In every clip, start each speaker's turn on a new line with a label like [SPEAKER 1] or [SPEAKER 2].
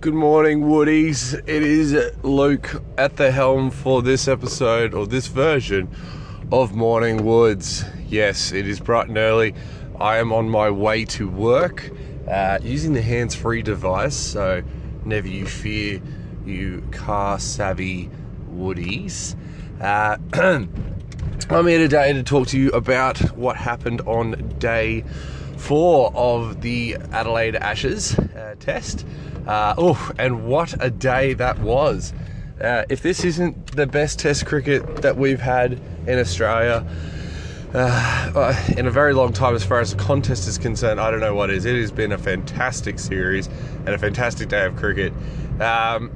[SPEAKER 1] Good morning, Woodies. It is Luke at the helm for this episode or this version of Morning Woods. Yes, it is bright and early. I am on my way to work uh, using the hands free device, so never you fear, you car savvy Woodies. Uh, I'm here today to talk to you about what happened on day four of the Adelaide Ashes uh, test. Uh, oh, and what a day that was! Uh, if this isn't the best test cricket that we've had in Australia uh, in a very long time, as far as the contest is concerned, I don't know what is. It has been a fantastic series and a fantastic day of cricket. Um,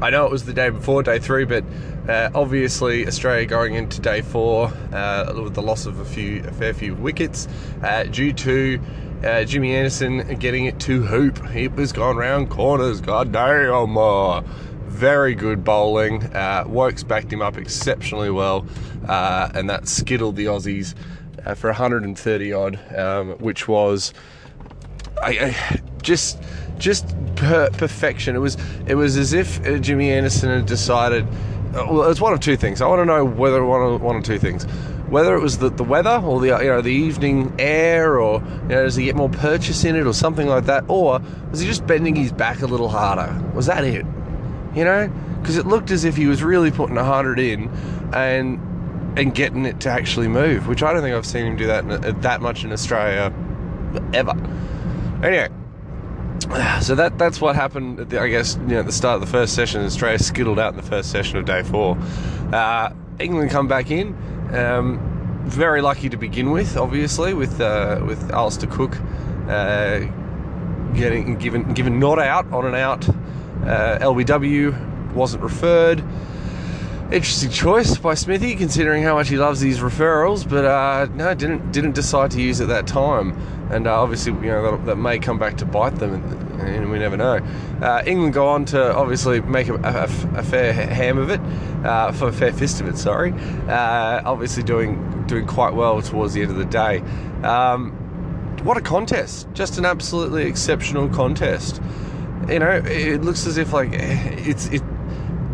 [SPEAKER 1] I know it was the day before day three, but uh, obviously Australia going into day four uh, with the loss of a few, a fair few wickets uh, due to uh, Jimmy Anderson getting it to hoop. He was going round corners. God damn, uh, very good bowling. Uh, Woakes backed him up exceptionally well, and that skittled the Aussies for 130 odd, um, which was I, I just just per- perfection. It was it was as if uh, Jimmy Anderson had decided. uh, Well, it's one of two things. I want to know whether one of one or two things, whether it was the, the weather or the you know the evening air, or you know does he get more purchase in it or something like that, or was he just bending his back a little harder? Was that it? You know, because it looked as if he was really putting a hundred in, and and getting it to actually move, which I don't think I've seen him do that in, that much in Australia ever. Anyway, so that that's what happened. The, I guess you know at the start of the first session, Australia skittled out in the first session of day four. Uh, England come back in. Um, very lucky to begin with, obviously, with uh, with Alastair Cook uh, getting given given not out on an out. Uh, LBW wasn't referred. Interesting choice by Smithy, considering how much he loves these referrals, but uh, no, didn't didn't decide to use at that time, and uh, obviously you know that, that, may come back to bite them, and, and we never know. Uh, England go on to obviously make a, a, a fair ham of it, uh, for a fair fist of it. Sorry, uh, obviously doing doing quite well towards the end of the day. Um, what a contest! Just an absolutely exceptional contest. You know, it looks as if like it's it.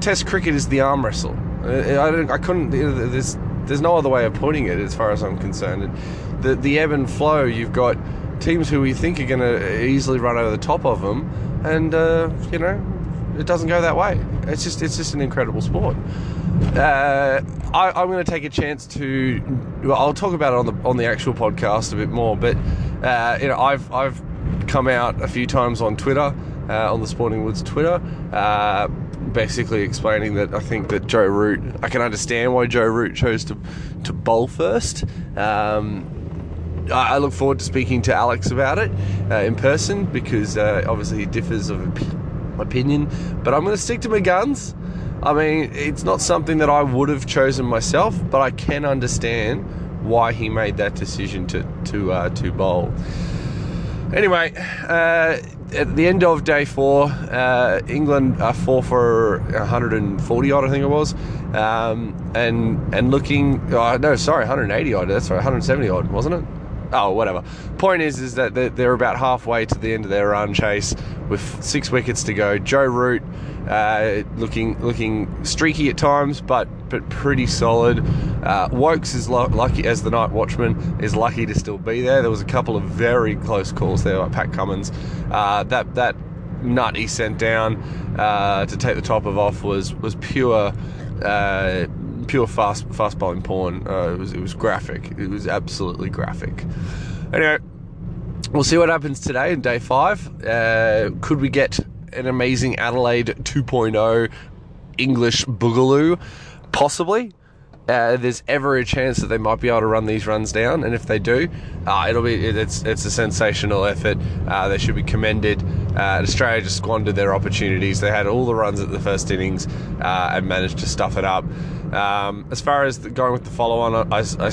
[SPEAKER 1] Test cricket is the arm wrestle. I, don't, I couldn't. There's there's no other way of putting it as far as I'm concerned. The the ebb and flow. You've got teams who we think are going to easily run over the top of them, and uh, you know it doesn't go that way. It's just it's just an incredible sport. Uh, I, am going to take a chance to. Well, I'll talk about it on the on the actual podcast a bit more, but uh, you know I've I've come out a few times on Twitter. Uh, on the Sporting Woods Twitter, uh, basically explaining that I think that Joe Root, I can understand why Joe Root chose to to bowl first. Um, I, look forward to speaking to Alex about it uh, in person because uh, obviously he differs of op- opinion, but I'm going to stick to my guns. I mean, it's not something that I would have chosen myself, but I can understand why he made that decision to to uh, to bowl. Anyway, uh, at the end of day four, uh, England are four for 140 odd, I think it was, um, and and looking, oh, no, sorry, 180 odd. That's right, 170 odd, wasn't it? Oh, whatever. Point is, is that they're about halfway to the end of their run chase with six wickets to go. Joe Root uh, looking looking streaky at times, but but pretty solid. Uh, Woakes is lo- lucky as the night watchman is lucky to still be there. There was a couple of very close calls there, like Pat Cummins. Uh, that that nut he sent down uh, to take the top of off was was pure. Uh, pure fast fast bowling porn. Uh, it was it was graphic. It was absolutely graphic. Anyway, we'll see what happens today in day five. Uh, could we get an amazing Adelaide 2.0 English boogaloo? Possibly. Uh, there's ever a chance that they might be able to run these runs down, and if they do, uh, it'll be it's it's a sensational effort. Uh, they should be commended. Uh, Australia just squandered their opportunities. They had all the runs at the first innings uh, and managed to stuff it up. Um, as far as the, going with the follow-on, I, I,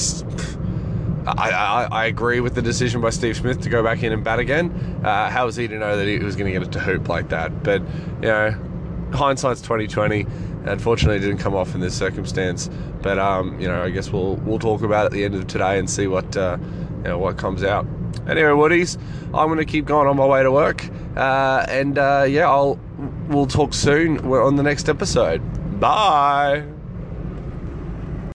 [SPEAKER 1] I, I, I, agree with the decision by Steve Smith to go back in and bat again. Uh, how was he to know that he was going to get it to hoop like that? But you know, hindsight's twenty twenty. Unfortunately, it didn't come off in this circumstance. But um, you know, I guess we'll we'll talk about it at the end of today and see what uh, you know what comes out. Anyway, Woodies, I'm going to keep going on my way to work, uh, and uh, yeah, I'll we'll talk soon We're on the next episode. Bye.